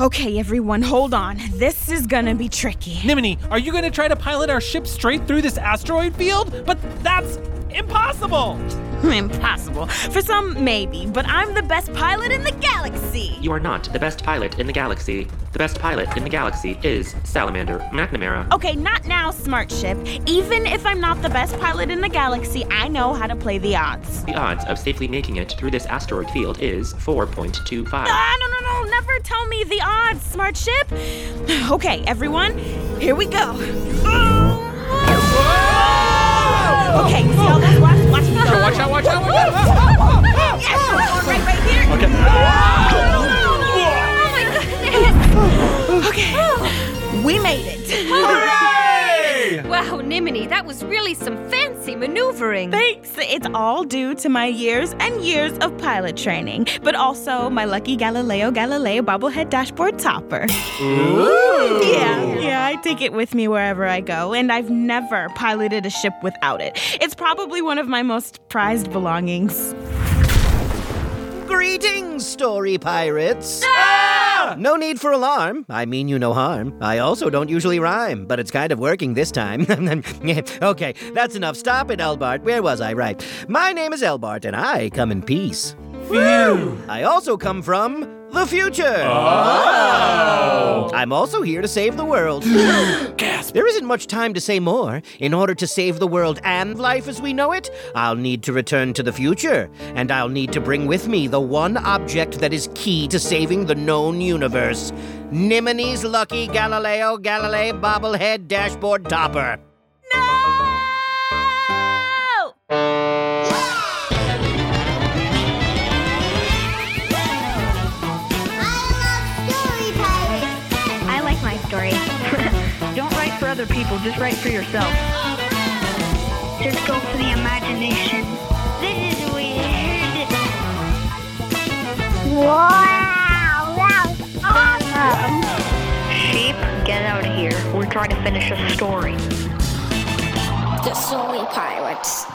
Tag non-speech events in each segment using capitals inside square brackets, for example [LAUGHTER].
Okay, everyone, hold on. This is gonna be tricky. Nimini, are you to try to pilot our ship straight through this asteroid field? But that's impossible! [LAUGHS] Impossible. For some, maybe, but I'm the best pilot in the galaxy. You are not the best pilot in the galaxy. The best pilot in the galaxy is Salamander McNamara. Okay, not now, smart ship. Even if I'm not the best pilot in the galaxy, I know how to play the odds. The odds of safely making it through this asteroid field is 4.25. Ah, no, no, no, never tell me the odds, smart ship. [SIGHS] Okay, everyone, here we go. Okay, see all those? Watch, watch me go. Watch out, watch out, watch out! Yes, right, right here. Okay. Oh my goodness. Okay, we made it. Wow, Nimini, that was really some fancy maneuvering. Thanks. It's all due to my years and years of pilot training, but also my lucky Galileo Galilei bobblehead dashboard topper. Yeah, yeah, I take it with me wherever I go, and I've never piloted a ship without it. It's probably one of my most prized belongings. Greetings, story pirates! Ah! No need for alarm. I mean you no harm. I also don't usually rhyme, but it's kind of working this time. [LAUGHS] okay, that's enough. Stop it, Elbart. Where was I? Right. My name is Elbart, and I come in peace. Phew! I also come from the future. Oh! I'm also here to save the world. [GASPS] Gasp! There isn't much time to say more. In order to save the world and life as we know it, I'll need to return to the future, and I'll need to bring with me the one object that is key to saving the known universe Nimini's lucky Galileo Galilei bobblehead dashboard topper. Other people, just write for yourself. Just go for the imagination. This is weird. Wow, that was awesome. Sheep, get out of here. We're trying to finish a story. The Story Pirates.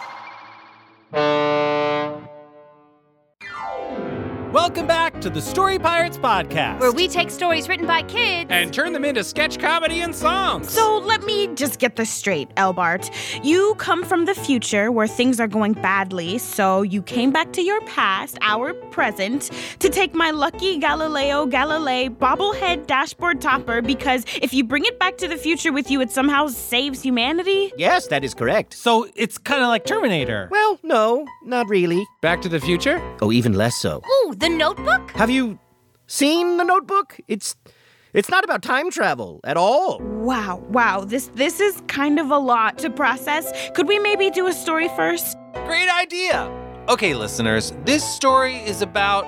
Welcome back to the Story Pirates Podcast. Where we take stories written by kids. and turn them into sketch comedy and songs. So let me just get this straight, Elbart. You come from the future where things are going badly, so you came back to your past, our present, to take my lucky Galileo Galilei bobblehead dashboard topper because if you bring it back to the future with you, it somehow saves humanity? Yes, that is correct. So it's kind of like Terminator. Well, no, not really. Back to the Future? Oh, even less so. Ooh, the notebook? Have you seen the notebook? It's it's not about time travel at all. Wow, wow, this this is kind of a lot to process. Could we maybe do a story first? Great idea! Okay, listeners, this story is about.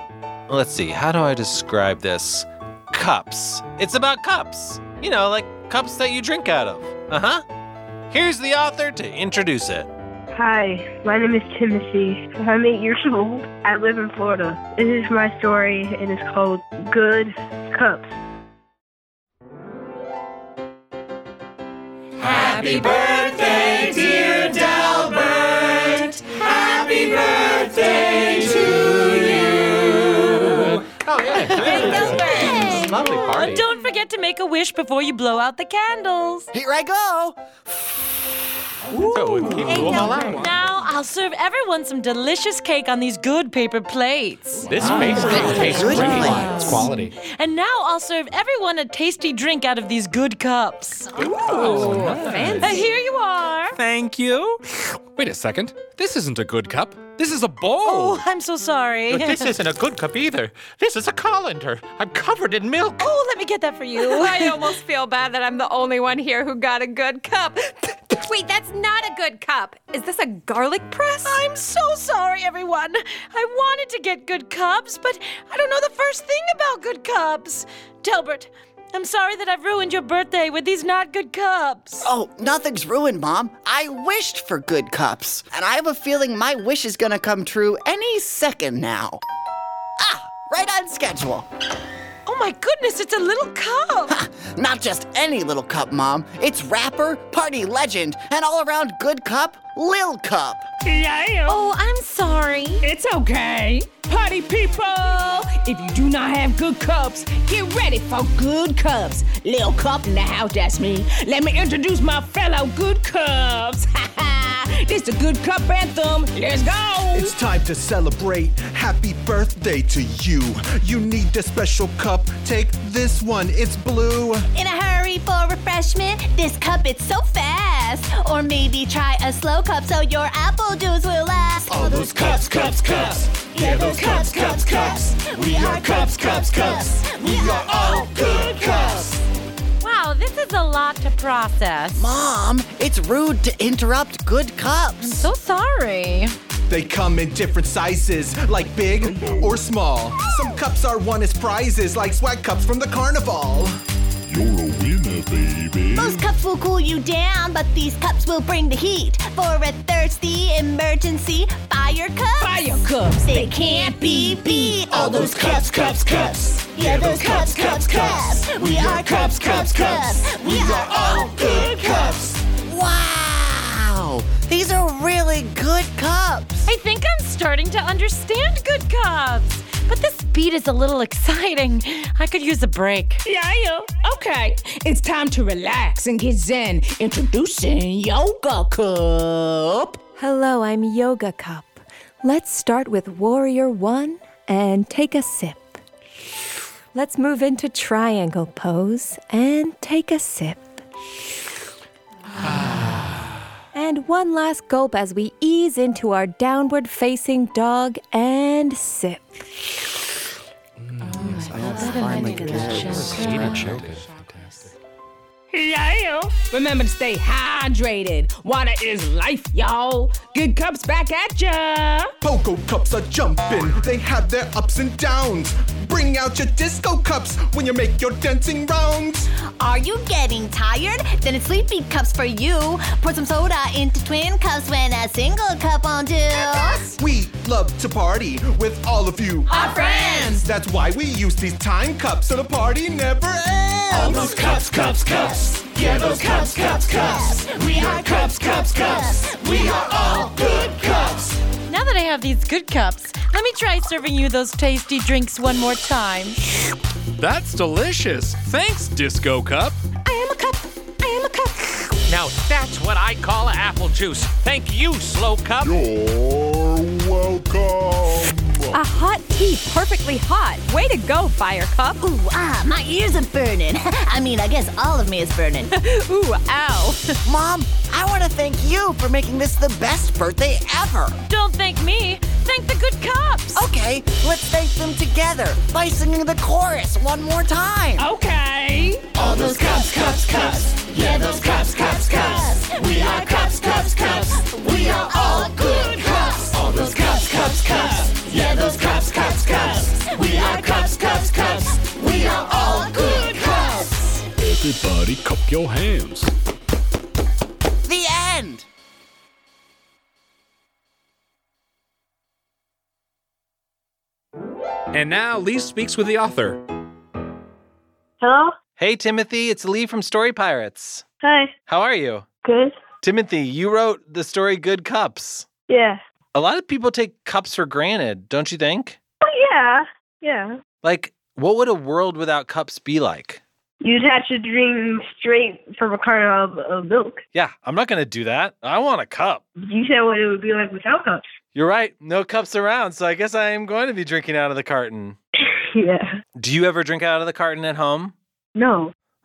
Let's see, how do I describe this? Cups. It's about cups. You know, like cups that you drink out of. Uh huh. Here's the author to introduce it. Hi, my name is Timothy. I'm eight years old. I live in Florida. This is my story, and it's called Good Cups. Happy birthday, dear Delbert. Happy birthday to you. Oh, yeah. Lovely party. Don't forget to make a wish before you blow out the candles. Here I go. So, keep them all out. Now I'll serve everyone some delicious cake on these good paper plates. This face cake tastes great. plates. It's quality. And now I'll serve everyone a tasty drink out of these good cups. Oh, Uh, here you are. Thank you. Wait a second. This isn't a good cup. This is a bowl. Oh, I'm so sorry. This [LAUGHS] isn't a good cup either. This is a colander. I'm covered in milk. Oh, let me get that for you. [LAUGHS] I almost feel bad that I'm the only one here who got a good cup. [LAUGHS] Wait, that's not a good cup. Is this a garlic press? I'm so sorry, everyone. I wanted to get good cups, but I don't know the first thing about good cups. Delbert, I'm sorry that I've ruined your birthday with these not good cups. Oh, nothing's ruined, Mom. I wished for good cups, and I have a feeling my wish is gonna come true any second now. Ah, right on schedule. Oh my goodness, it's a little cup. Not just any little cup, Mom. It's rapper, party legend, and all around good cup, Lil Cup. Yeah. Oh, I'm sorry. It's okay. Party people, if you do not have good cups, get ready for good cups. Lil Cup in the house, that's me. Let me introduce my fellow good cups. [LAUGHS] Ha ha! This the good cup anthem. Let's go. It's time to celebrate. Happy birthday to you. You need a special cup. Take this one, it's blue. In a hurry for refreshment, this cup it's so fast. Or maybe try a slow cup so your apple juice will last. All those cups, cups, cups. Yeah, those cups, cups, cups. We are cups, cups, cups. We are all good cups. Wow, this is a lot to process. Mom, it's rude to interrupt good cups. I'm so sorry. They come in different sizes, like big or small. Some cups are won as prizes, like swag cups from the carnival. You're a winner, baby. Most cups will cool you down, but these cups will bring the heat. For a thirsty emergency, fire cups. Fire cups. They can't be beat. All those cups, cups, cups. Yeah, those cups, cups, cups. We are cups, cups, cups. We are all good cups. Wow! These are really good cups. I think I'm starting to understand good cups. But this beat is a little [LAUGHS] exciting. I could use a break. Yeah, yeah. Okay, it's time to relax and get zen. Introducing Yoga Cup. Hello, I'm Yoga Cup. Let's start with Warrior One and take a sip. Let's move into Triangle Pose and take a sip. And one last gulp as we ease into our downward facing dog and sip. Yeah. Remember to stay hydrated. Water is life, y'all. Good cups back at ya. Pogo cups are jumping, they have their ups and downs. Bring out your disco cups when you make your dancing rounds. Are you getting tired? Then it's Sleepy Cups for you. Pour some soda into twin cups when a single cup won't do. We love to party with all of you. Our friends. That's why we use these time cups so the party never ends. All those cups, cups, cups. Yeah, those cups, cups, cups. We are cups, cups, cups. We are all good cups. Now that I have these good cups, let me try serving you those tasty drinks one more time. That's delicious. Thanks, Disco Cup. I am a cup. I am a cup. Now that's what I call apple juice. Thank you, Slow Cup. You're welcome. A hot tea, perfectly hot. Way to go, Fire Cup. Ooh, ah, my ears are burning. [LAUGHS] I mean, I guess all of me is burning. [LAUGHS] Ooh, ow. [LAUGHS] Mom, I want to thank you for making this the best birthday ever. Don't thank me. Thank the good cups. Okay, let's thank them together by singing the chorus one more time. Okay. All those cups, cups, cups. Yeah, those cups, cups, cups. We are cups, cups, cups. We are all good cups. All those cups, cups, cups. Yeah, those cups, cups, cups. We are cups, cups, cups. We are all good cups. Everybody cup your hands. The end. And now Lee speaks with the author. Hello? Hey, Timothy, it's Lee from Story Pirates. Hi. How are you? Good? Timothy, you wrote the story Good Cups. Yeah. A lot of people take cups for granted, don't you think? Oh, yeah. Yeah. Like, what would a world without cups be like? You'd have to drink straight from a carton of, of milk. Yeah, I'm not going to do that. I want a cup. You said what it would be like without cups. You're right. No cups around, so I guess I am going to be drinking out of the carton. [LAUGHS] yeah. Do you ever drink out of the carton at home? No. [LAUGHS]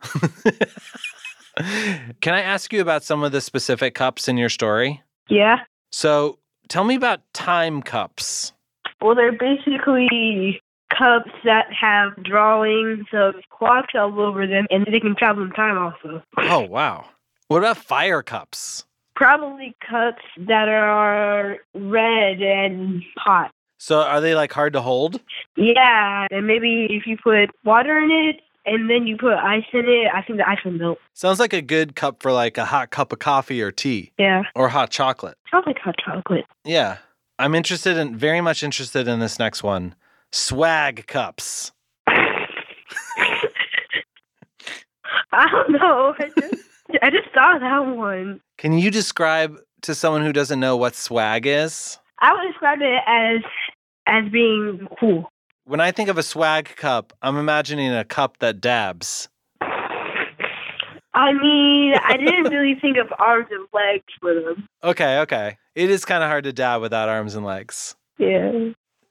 Can I ask you about some of the specific cups in your story? Yeah. So, tell me about time cups. Well, they're basically cups that have drawings of clocks all over them, and they can travel in time also. Oh, wow. What about fire cups? Probably cups that are red and hot. So, are they like hard to hold? Yeah, and maybe if you put water in it, and then you put ice in it. I think the ice will melt. Sounds like a good cup for like a hot cup of coffee or tea Yeah. or hot chocolate. Sounds like hot chocolate. Yeah. I'm interested in, very much interested in this next one swag cups. [LAUGHS] I don't know. I just, I just saw that one. Can you describe to someone who doesn't know what swag is? I would describe it as as being cool. When I think of a swag cup, I'm imagining a cup that dabs. I mean, I didn't really think of arms and legs for them. Okay, okay. It is kind of hard to dab without arms and legs. Yeah.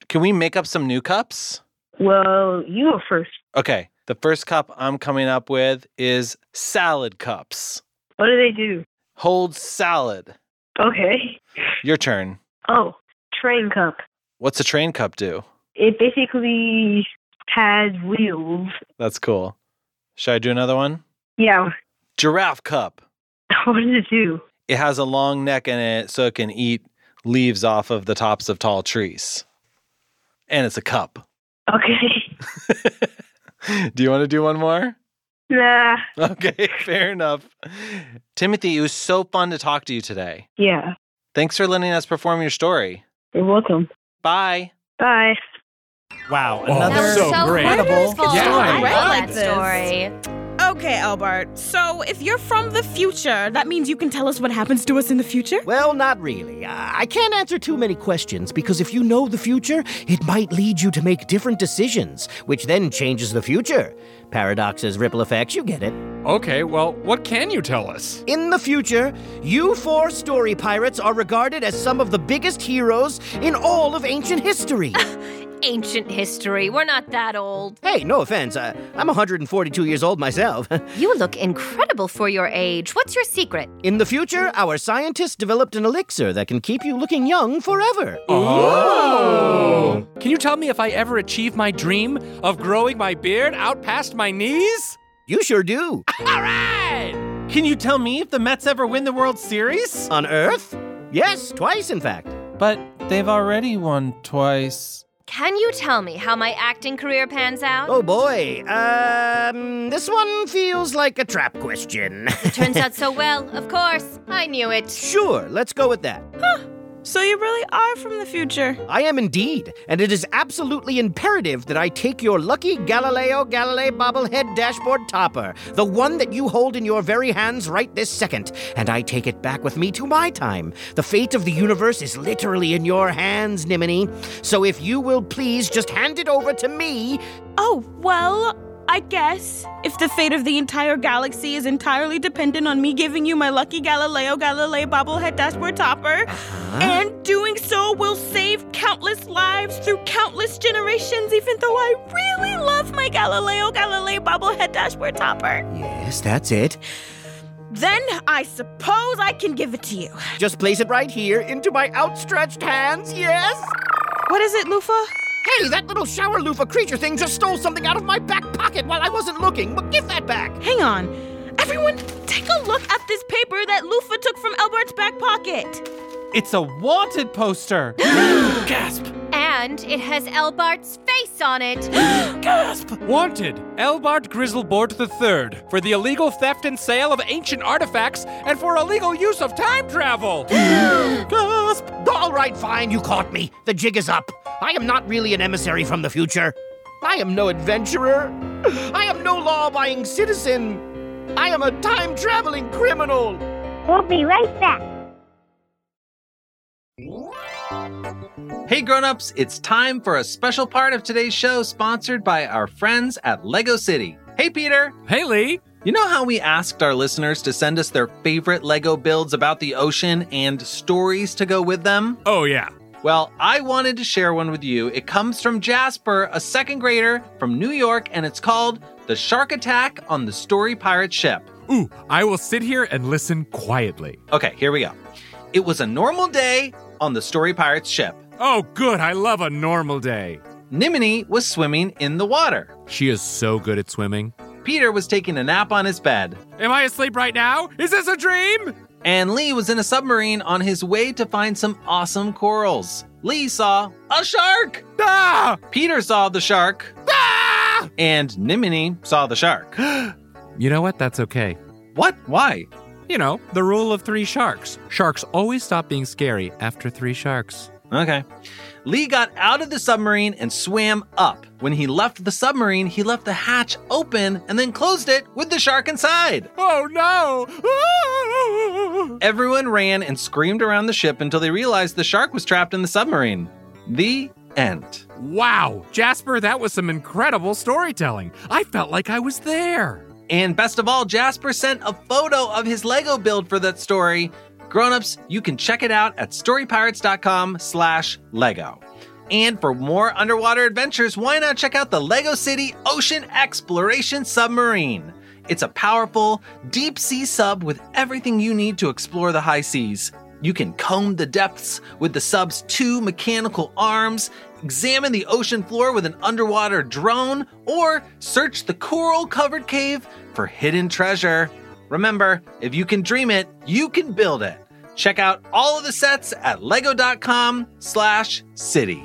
Can we make up some new cups? Well, you go first. Okay. The first cup I'm coming up with is salad cups. What do they do? Hold salad. Okay. Your turn. Oh, train cup. What's a train cup do? It basically has wheels. That's cool. Should I do another one? Yeah. Giraffe cup. [LAUGHS] What does it do? It has a long neck in it so it can eat leaves off of the tops of tall trees. And it's a cup. Okay. [LAUGHS] [LAUGHS] Do you want to do one more? Nah. Okay, fair enough. Timothy, it was so fun to talk to you today. Yeah. Thanks for letting us perform your story. You're welcome. Bye. Bye. Wow, Oh, another that's so great. incredible Wonderful. story. I love like that this. story. Okay, Albert. So if you're from the future, that means you can tell us what happens to us in the future? Well, not really. I I can't answer too many questions because if you know the future, it might lead you to make different decisions, which then changes the future. Paradoxes, ripple effects, you get it. Okay, well, what can you tell us? In the future, you four story pirates are regarded as some of the biggest heroes in all of ancient history. [LAUGHS] Ancient history. We're not that old. hey, no offense. Uh, I'm 142 years old myself. [LAUGHS] You look incredible for your age. What's your secret? In the future, our scientists developed an elixir that can keep you looking young forever. Oh! Can you tell me if I ever achieve my dream of growing my beard out past my knees? You sure do. [LAUGHS] All right! Can you tell me if the Mets ever win the World Series? On Earth? Yes, twice, in fact. But they've already won twice. Can you tell me how my acting career pans out? Oh boy. Um, this one feels like a trap question. It turns [LAUGHS] out so well, of course. I knew it. Sure, let's go with that. So you really are from the future. I am indeed, and it is absolutely imperative that I take your lucky Galileo Galilei bobblehead dashboard topper, the one that you hold in your very hands right this second, and I take it back with me to my time. The fate of the universe is literally in your hands, Nimini. So if you will please just hand it over to me. Oh, well, I guess if the fate of the entire galaxy is entirely dependent on me giving you my lucky Galileo Galilei bobblehead dashboard topper, uh-huh. and doing so will save countless lives through countless generations, even though I really love my Galileo Galilei bobblehead dashboard topper, Yes, that's it. then I suppose I can give it to you. Just place it right here into my outstretched hands, yes? What is it, Lufa? Hey, that little shower loofah creature thing just stole something out of my back pocket while I wasn't looking. But give that back. Hang on. Everyone, take a look at this paper that Lufa took from Elbart's back pocket. It's a wanted poster. [GASPS] Gasp. And it has Elbart's face on it. [GASPS] Gasp. Wanted, Elbart Grizzleboard III, for the illegal theft and sale of ancient artifacts and for illegal use of time travel. [GASPS] Gasp! All right, fine, you caught me. The jig is up. I am not really an emissary from the future. I am no adventurer. I am no law abiding citizen. I am a time traveling criminal. We'll be right back. Hey grown-ups, it's time for a special part of today's show sponsored by our friends at Lego City. Hey Peter. Hey Lee. You know how we asked our listeners to send us their favorite Lego builds about the ocean and stories to go with them? Oh, yeah. Well, I wanted to share one with you. It comes from Jasper, a second grader from New York, and it's called The Shark Attack on the Story Pirate Ship. Ooh, I will sit here and listen quietly. Okay, here we go. It was a normal day on the Story Pirates ship. Oh, good. I love a normal day. Nimini was swimming in the water. She is so good at swimming. Peter was taking a nap on his bed. Am I asleep right now? Is this a dream? And Lee was in a submarine on his way to find some awesome corals. Lee saw a shark. Ah! Peter saw the shark. Ah! And Nimini saw the shark. [GASPS] You know what? That's okay. what? Why? You know, the rule of three sharks. Sharks always stop being scary after three sharks. Okay. Lee got out of the submarine and swam up. When he left the submarine, he left the hatch open and then closed it with the shark inside. Oh no! [LAUGHS] Everyone ran and screamed around the ship until they realized the shark was trapped in the submarine. The end. Wow, Jasper, that was some incredible storytelling. I felt like I was there. And best of all, Jasper sent a photo of his Lego build for that story. Grown-ups, you can check it out at storypirates.com slash Lego. And for more underwater adventures, why not check out the Lego City Ocean Exploration Submarine? It's a powerful, deep sea sub with everything you need to explore the high seas. You can comb the depths with the sub's two mechanical arms, examine the ocean floor with an underwater drone, or search the coral covered cave for hidden treasure. Remember, if you can dream it, you can build it. Check out all of the sets at lego.com slash city.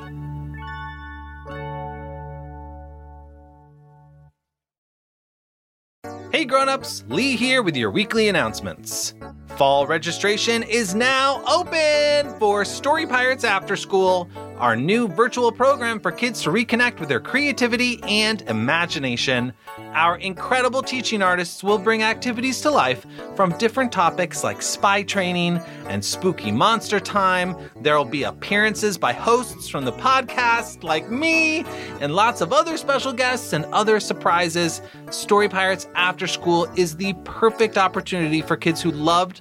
Hey grown-ups, Lee here with your weekly announcements. Fall registration is now open for Story Pirates After School, our new virtual program for kids to reconnect with their creativity and imagination. Our incredible teaching artists will bring activities to life from different topics like spy training and spooky monster time. There will be appearances by hosts from the podcast like me and lots of other special guests and other surprises. Story Pirates After School is the perfect opportunity for kids who loved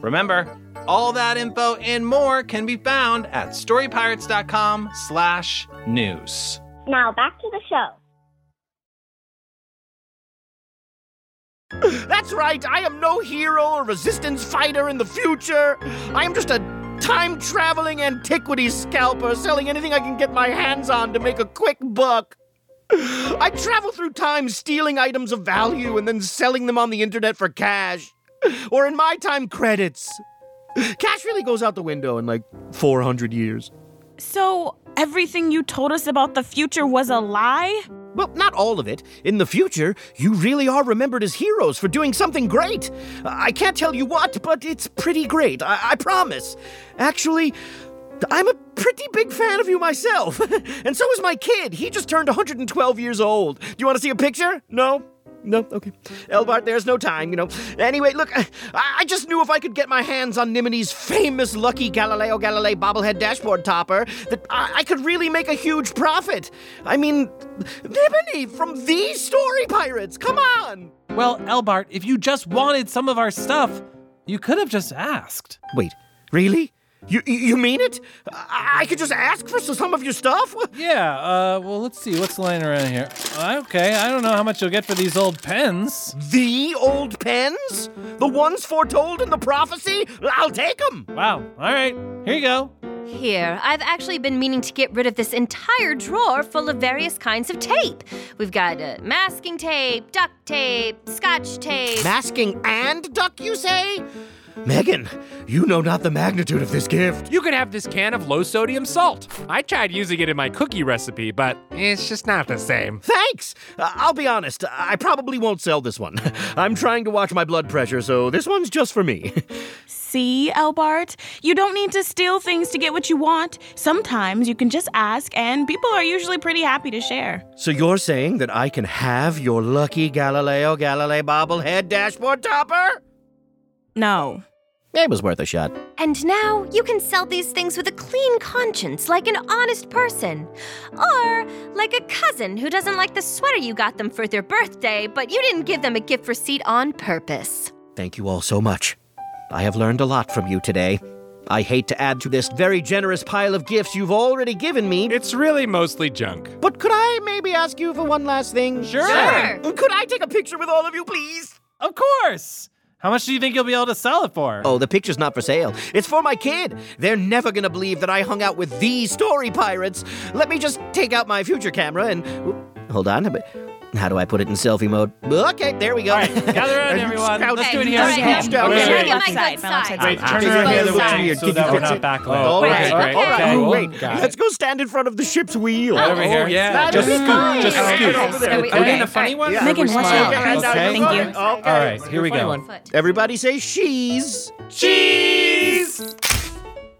Remember, all that info and more can be found at storypirates.com slash news. Now back to the show. [SIGHS] That's right, I am no hero or resistance fighter in the future. I am just a time traveling antiquities scalper selling anything I can get my hands on to make a quick buck. [SIGHS] I travel through time stealing items of value and then selling them on the internet for cash. [LAUGHS] Or in my time, credits. Cash really goes out the window in like 400 years. So, everything you told us about the future was a lie? Well, not all of it. In the future, you really are remembered as heroes for doing something great. I can't tell you what, but it's pretty great. I, I promise. Actually, I'm a pretty big fan of you myself. [LAUGHS] and so is my kid. He just turned 112 years old. Do you want to see a picture? No? No? Okay. Elbart, there's no time, you know. Anyway, look, I, I just knew if I could get my hands on Nimini's famous Lucky Galileo Galilei bobblehead dashboard topper, that I, I could really make a huge profit. I mean, Nimini from the Story Pirates, come on! Well, Elbart, if you just wanted some of our stuff, you could have just asked. Wait, really? You, you mean it? I, I could just ask for some of your stuff? Yeah, uh, well, let's see what's lying around here. Uh, okay, I don't know how much you'll get for these old pens. The old pens? The ones foretold in the prophecy? I'll take them. Wow, all right, here you go. Here, I've actually been meaning to get rid of this entire drawer full of various kinds of tape. We've got uh, masking tape, duct tape, scotch tape. Masking and duck, you say? Megan, you know not the magnitude of this gift. You could have this can of low sodium salt. I tried using it in my cookie recipe, but it's just not the same. Thanks. Uh, I'll be honest, I probably won't sell this one. [LAUGHS] I'm trying to watch my blood pressure, so this one's just for me. [LAUGHS] See, Elbart? You don't need to steal things to get what you want. Sometimes you can just ask, and people are usually pretty happy to share. so you're saying that I can have your lucky Galileo Galilei bobblehead dashboard topper? No. It was worth a shot. And now you can sell these things with a clean conscience, like an honest person. Or like a cousin who doesn't like the sweater you got them for their birthday, but you didn't give them a gift receipt on purpose. Thank you all so much. I have learned a lot from you today. I hate to add to this very generous pile of gifts you've already given me. It's really mostly junk. But could I maybe ask you for one last thing? Sure. Sure. Could I take a picture with all of you, please? Of course. How much do you think you'll be able to sell it for? Oh, the picture's not for sale. It's for my kid. They're never gonna believe that I hung out with these story pirates. Let me just take out my future camera and. Hold on. How do I put it in selfie mode? Okay, there we go. All right, gather around, [LAUGHS] everyone. Crouch- Let's do it here. crouch Okay. down. Wait, Wait, wait, wait. Get Left good side, side. side. Wait, turn around the other way so that you we're fix not it? backlit. Oh, all Wait, right, all right, all right. okay. Oh, wait. Let's go stand in front of the ship's wheel. Right over here. Oh, yeah. Just scoot. Just Okay. scoot. Over there. Are we- Are we okay. a funny one? Yeah. Megan, watch out. Okay. Thank you. All right, here we go. Everybody say cheese. Cheese!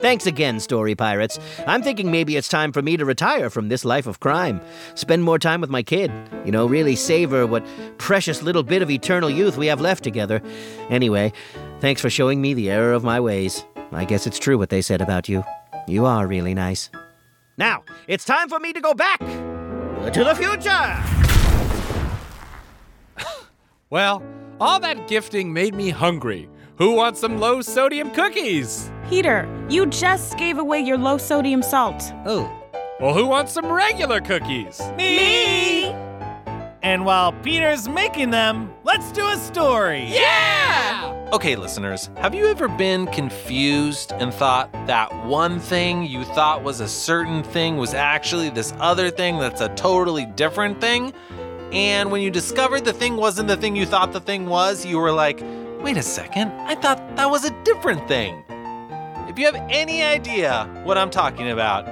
Thanks again, Story Pirates. I'm thinking maybe it's time for me to retire from this life of crime. Spend more time with my kid. You know, really savor what precious little bit of eternal youth we have left together. Anyway, thanks for showing me the error of my ways. I guess it's true what they said about you. You are really nice. Now, it's time for me to go back to the future. Well, all that gifting made me hungry. Who wants some low sodium cookies? Peter, you just gave away your low sodium salt. Oh. Well, who wants some regular cookies? Me! And while Peter's making them, let's do a story. Yeah! Okay, listeners, have you ever been confused and thought that one thing you thought was a certain thing was actually this other thing that's a totally different thing? And when you discovered the thing wasn't the thing you thought the thing was, you were like, wait a second, I thought that was a different thing. If you have any idea what I'm talking about,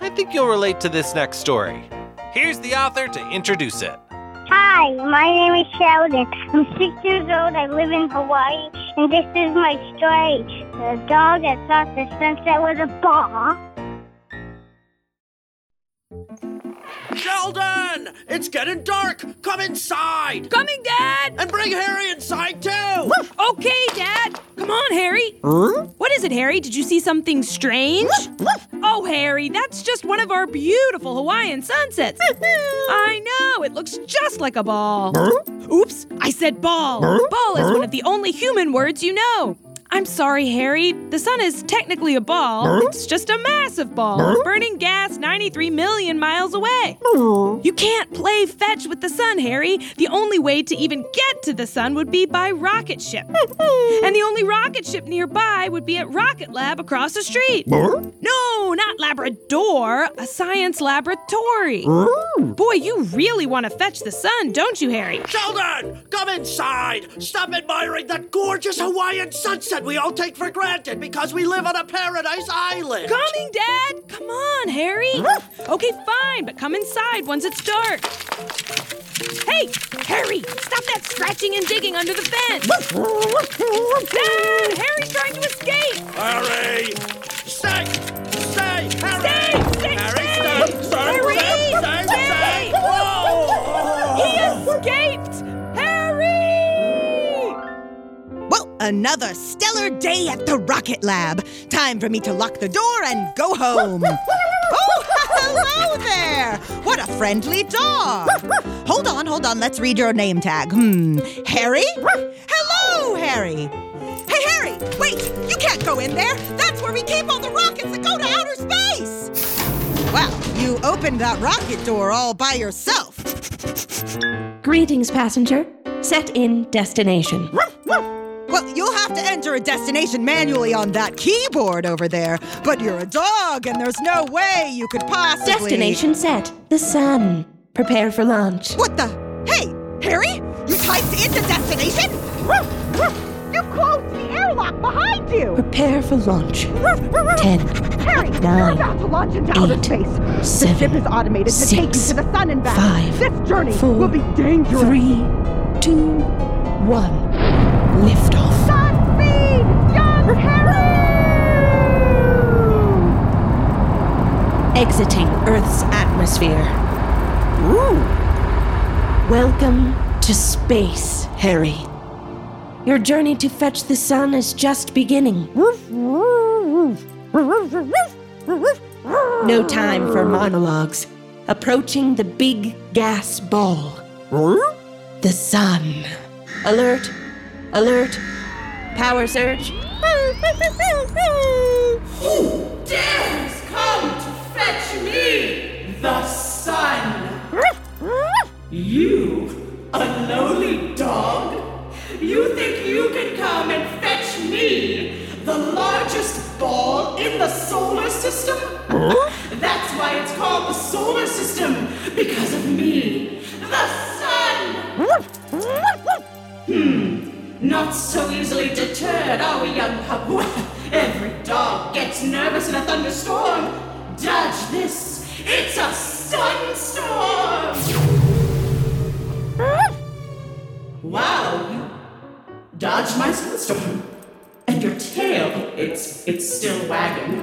I think you'll relate to this next story. Here's the author to introduce it. Hi, my name is Sheldon. I'm six years old. I live in Hawaii, and this is my story. The dog that thought the sunset was a ball. Sheldon! It's getting dark! Come inside! Coming, Dad! And bring Harry inside too! Okay, Dad. Come on, Harry. What is it, Harry? Did you see something strange? Oh, Harry, that's just one of our beautiful Hawaiian sunsets. I know, it looks just like a ball. Oops, I said ball. Ball is one of the only human words you know. I'm sorry, Harry. The sun is technically a ball. It's just a massive ball burning gas 93 million miles away. You can't play fetch with the sun, Harry. The only way to even get to the sun would be by rocket ship. and the only rocket ship nearby would be at Rocket Lab across the street. No, not Labrador, a science laboratory. Boy, you really want to fetch the sun, don't you, Harry? Sheldon! Come inside! Stop admiring that gorgeous Hawaiian sunset we all take for granted because we live on a paradise island! Coming, Dad! Come on, Harry! okay, fine, but come inside once it's dark. Hey, Harry! Stop that scratching and digging under the fence! Dad! Harry's trying to escape! Harry! Stay! Stay! Harry! Stay! Stay! Harry, stay! stay! Stay! Harry! Stay! Stay! Stay! Stay! Whoa! He escaped! Another stellar day at the Rocket Lab. Time for me to lock the door and go home. [LAUGHS] oh, hello there! What a friendly dog! hold on, hold on. Let's read your name tag. Hmm. Harry? Hello, Harry. Hey, Harry! Wait! You can't go in there. That's where we keep all the rockets that go to outer space. Wow, you opened that rocket door all by yourself. Greetings, passenger. Set in destination. Well, you'll have to enter a destination manually on that keyboard over there. But you're a dog, and there's no way you could possibly. Destination set. The sun. Prepare for launch. What the? Hey, Harry! You typed in the destination? You closed the airlock behind you! Prepare for launch. Ten. Harry, Nine, you're about to launch into outer eight, space. the seven, ship is automated to take you six, to the sun and back. five, this journey four, will be dangerous. Three, two, one. Lift Exiting Earth's atmosphere. Ooh. Welcome to space, Harry. Your journey to fetch the sun is just beginning. No time for monologues. Approaching the big gas ball. The sun. Alert! Alert! Power surge. Who dares come to fetch me, the sun? You, a lowly dog? You think you can come and fetch me, the largest ball in the solar system? That's why it's called the solar system, because of me, the sun! Hmm, not so easily deterred, are we, young pup? [LAUGHS] Every dog gets nervous in a thunderstorm. Dodge this, it's a sunstorm! [LAUGHS] Wow, you dodged my sunstorm. And your tail, it's it's still wagging.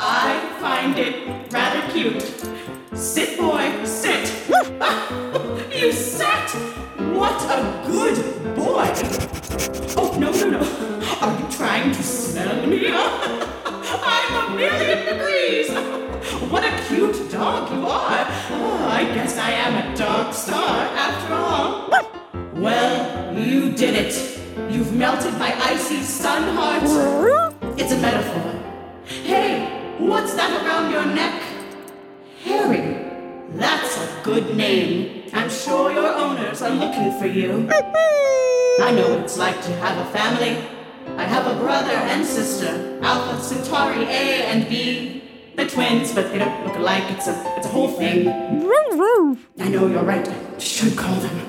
I find it rather cute. Sit, boy, sit. [LAUGHS] you. What a good boy. Oh no no no. Are you trying to smell me? [LAUGHS] I'm a million degrees. What a cute dog you are. Oh, I guess I am a dog star after all. Well, you did it. You've melted my icy sun heart. It's a metaphor. Hey, what's that around your neck? Harry. That's a good name. I'm sure your owners are looking for you. I know what it's like to have a family. I have a brother and sister, Alpha Centauri A and B. They're twins, but they don't look alike. It's a it's a whole thing. I know you're right. I should call them.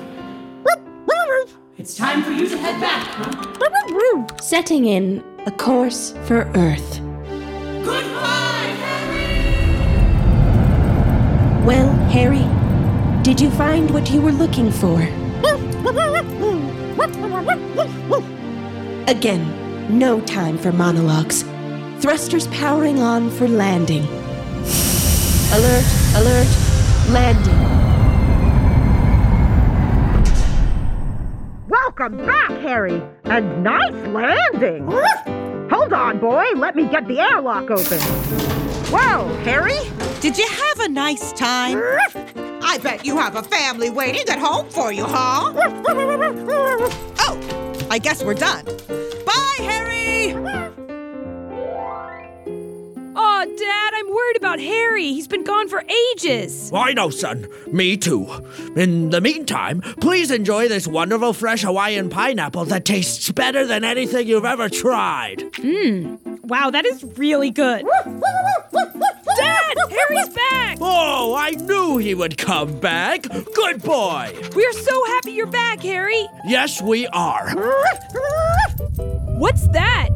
It's time for you to head back. huh? Setting in a course for Earth. Goodbye, Harry! Well, Harry, did you find what you were looking for? Again, no time for monologues. Thrusters powering on for landing. Alert, alert, landing. Welcome back, Harry, and nice landing. Hold on, boy. Let me get the airlock open. Whoa, Harry, did you have a nice time? I bet you have a family waiting at home for you, huh? Oh, I guess we're done. Bye, Harry! Oh, Dad, I'm worried about Harry. He's been gone for ages. I know, son. Me too. In the meantime, please enjoy this wonderful fresh Hawaiian pineapple that tastes better than anything you've ever tried. Mmm. Wow, that is really good. Dad, Harry's back. Oh, I knew he would come back. Good boy. We are so happy you're back, Harry. Yes, we are. What's that?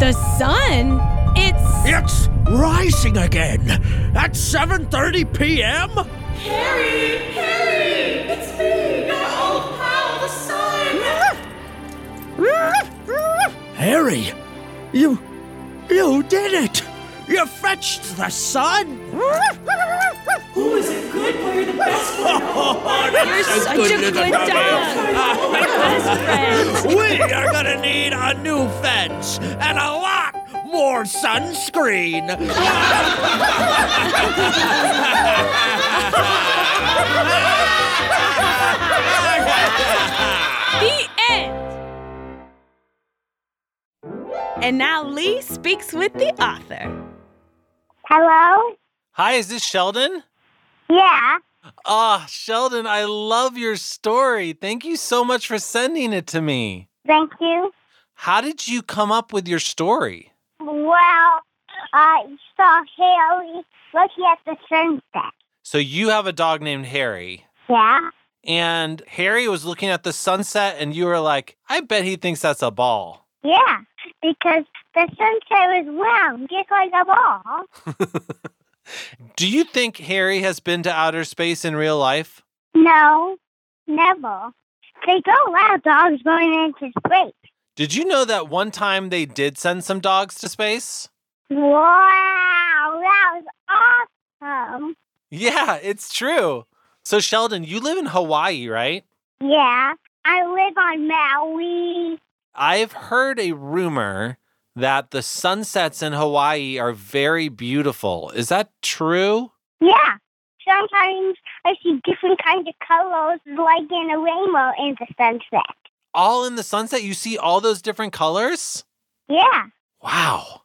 The sun? It's It's rising again at 7:30 p.m. Harry! Harry! It's me, your old pal, the sun! Harry, you you did it. You fetched the sun. Who is a good? You're the best boy. [LAUGHS] Oh, You're such a good dog. We are gonna need a new fence and a lot more sunscreen. The end. And now Lee speaks with the author. Hello? Hi, is this Sheldon? Yeah. Ah, Sheldon, I love your story. Thank you so much for sending it to me. Thank you. How did you come up with your story? Well, I saw Harry looking at the sunset. So you have a dog named Harry, Yeah? and Harry was looking at the sunset, and you were like, I bet he thinks that's a ball. Yeah, because the sunset was round, just like a ball. [LAUGHS] Do you think Harry has been to outer space in real life? No, never. They don't allow dogs going into space. Did you know that one time they did send some dogs to space? Wow, that was awesome. Yeah, it's true. So, Sheldon, you live in Hawaii, right? Yeah, I live on Maui. I've heard a rumor that the sunsets in Hawaii are very beautiful. Is that true? Yeah, sometimes I see different kinds of colors, like in a rainbow in the sunset. All in the sunset, you see all those different colors? Yeah, Wow.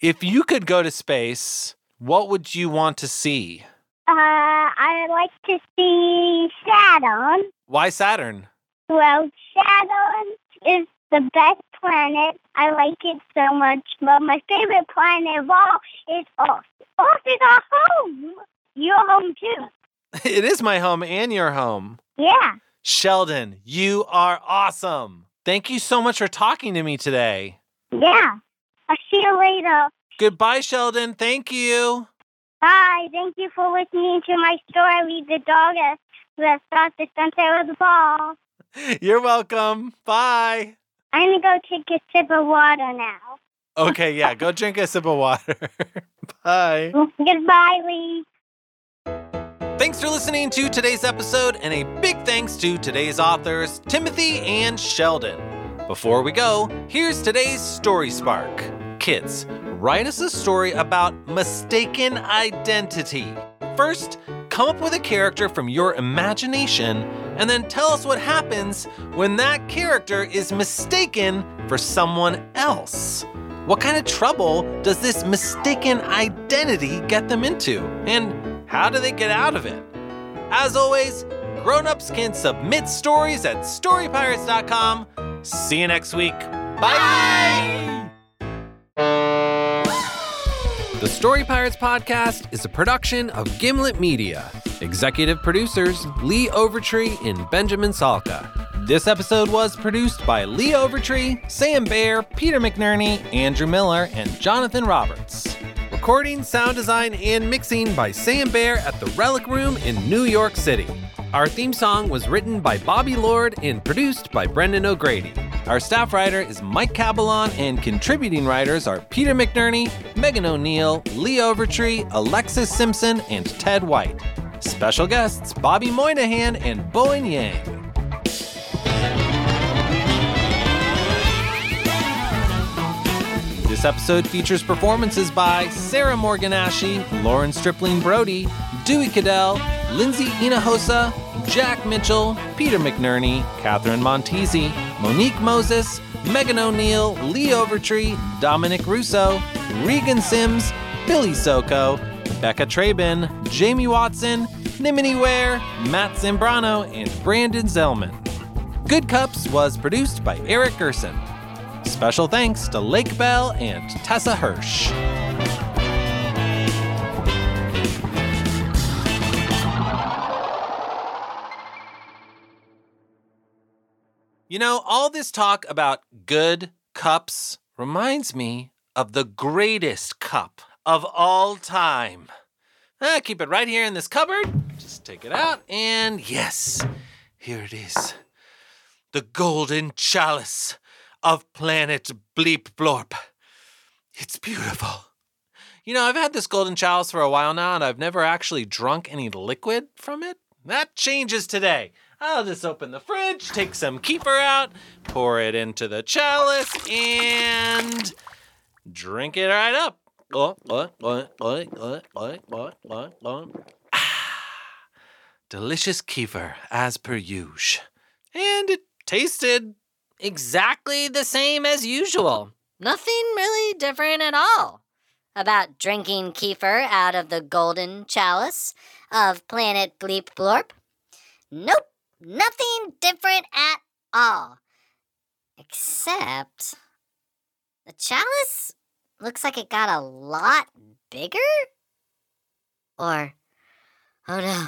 If you could go to space, what would you want to see? uh, I would like to see Saturn. Why Saturn? Well, Saturn is the best planet. I like it so much, but my favorite planet of all is Earth. Earth is our home. Your home too. [LAUGHS] It is my home and your home. Yeah. Sheldon, you are awesome. Thank you so much for talking to me today. Yeah. I'll see you later. Goodbye, Sheldon. Thank you. Bye. Thank you for listening to my story, The Dog That Thought the Sunset Was a Ball. [LAUGHS] You're welcome. Bye. I'm going to go take a sip of water now. Okay, yeah, go drink a sip of water. [LAUGHS] Bye. Goodbye, Lee. Thanks for listening to today's episode, and a big thanks to today's authors, Timothy and Sheldon. Before we go, here's today's Story Spark. Kids, write us a story about mistaken identity. First, come up with a character from your imagination, and then tell us what happens when that character is mistaken for someone else. What kind of trouble does this mistaken identity get them into? And how do they get out of it? As always, grown-ups can submit stories at storypirates.com. See you next week. Bye. The Story Pirates podcast is a production of Gimlet Media. Executive producers Lee Overtree and Benjamin Salka. This episode was produced by Lee Overtree, Sam Baer, Peter McNerney, Andrew Miller, and Jonathan Roberts. Recording, sound design, and mixing by Sam Baer at the Relic Room in New York City. Our theme song was written by Bobby Lord and produced by Brendan O'Grady. Our staff writer is Mike Cabalon, and contributing writers are Peter McNerney, Megan O'Neill, Lee Overtree, Alexis Simpson, and Ted White. Special guests Bobby Moynihan and Bowen Yang. This episode features performances by Sarah Morganashi, Lauren Stripling Brody, Dewey Cadell, Lindsay Inahosa, Jack Mitchell, Peter McNerney, Catherine Montesi, Monique Moses, Megan O'Neill, Lee Overtree, Dominic Russo, Regan Sims, Billy Soko, Becca Trabin, Jamie Watson, Nimini Ware, Matt Zambrano, and Brandon Zellman. Good Cups was produced by Eric Gerson. Special thanks to Lake Bell and Tessa Hirsch. You know, all this talk about good cups reminds me of the greatest cup of all time. Ah, keep it right here in this cupboard. Just take it out, and yes, here it is. The golden chalice of planet Bleep Blorp. It's beautiful. You know, I've had this golden chalice for a while now, and I've never actually drunk any liquid from it. That changes today. I'll just open the fridge, take some kefir out, pour it into the chalice, and drink it right up. Ah, delicious kefir, as per usual. And it tasted exactly the same as usual. Nothing really different at all. About drinking kefir out of the golden chalice of planet Bleep Blorp? Nope, nothing different at all. Except The chalice looks like it got a lot bigger? Or, oh no,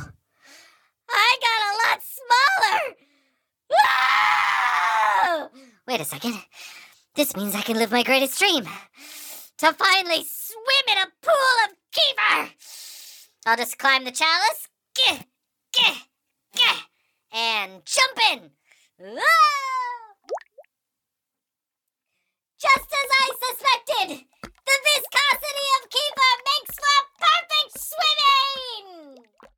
I got a lot smaller! Wait a second. This means I can live my greatest dream to finally swim in a pool of kefir! I'll just climb the chalice, gah, gah, gah, and jumping. Ah! Just as I suspected, the viscosity of kefir makes for perfect swimming!